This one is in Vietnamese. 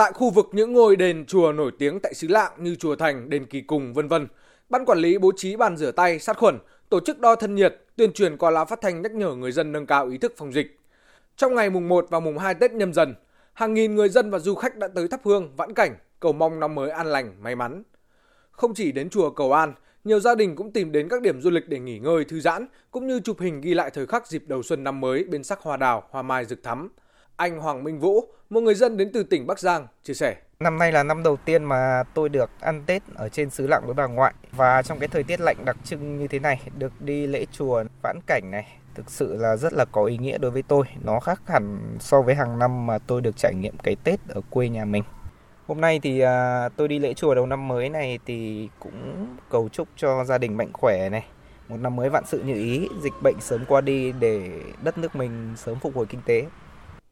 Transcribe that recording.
Tại khu vực những ngôi đền chùa nổi tiếng tại xứ Lạng như chùa Thành, đền Kỳ Cùng vân vân, ban quản lý bố trí bàn rửa tay, sát khuẩn, tổ chức đo thân nhiệt, tuyên truyền qua loa phát thanh nhắc nhở người dân nâng cao ý thức phòng dịch. Trong ngày mùng 1 và mùng 2 Tết nhâm dần, hàng nghìn người dân và du khách đã tới thắp hương, vãn cảnh, cầu mong năm mới an lành, may mắn. Không chỉ đến chùa cầu an, nhiều gia đình cũng tìm đến các điểm du lịch để nghỉ ngơi, thư giãn, cũng như chụp hình ghi lại thời khắc dịp đầu xuân năm mới bên sắc hoa đào, hoa mai rực thắm. Anh Hoàng Minh Vũ, một người dân đến từ tỉnh Bắc Giang, chia sẻ. Năm nay là năm đầu tiên mà tôi được ăn Tết ở trên xứ Lạng với bà ngoại và trong cái thời tiết lạnh đặc trưng như thế này được đi lễ chùa vãn cảnh này thực sự là rất là có ý nghĩa đối với tôi. Nó khác hẳn so với hàng năm mà tôi được trải nghiệm cái Tết ở quê nhà mình. Hôm nay thì à, tôi đi lễ chùa đầu năm mới này thì cũng cầu chúc cho gia đình mạnh khỏe này, một năm mới vạn sự như ý, dịch bệnh sớm qua đi để đất nước mình sớm phục hồi kinh tế.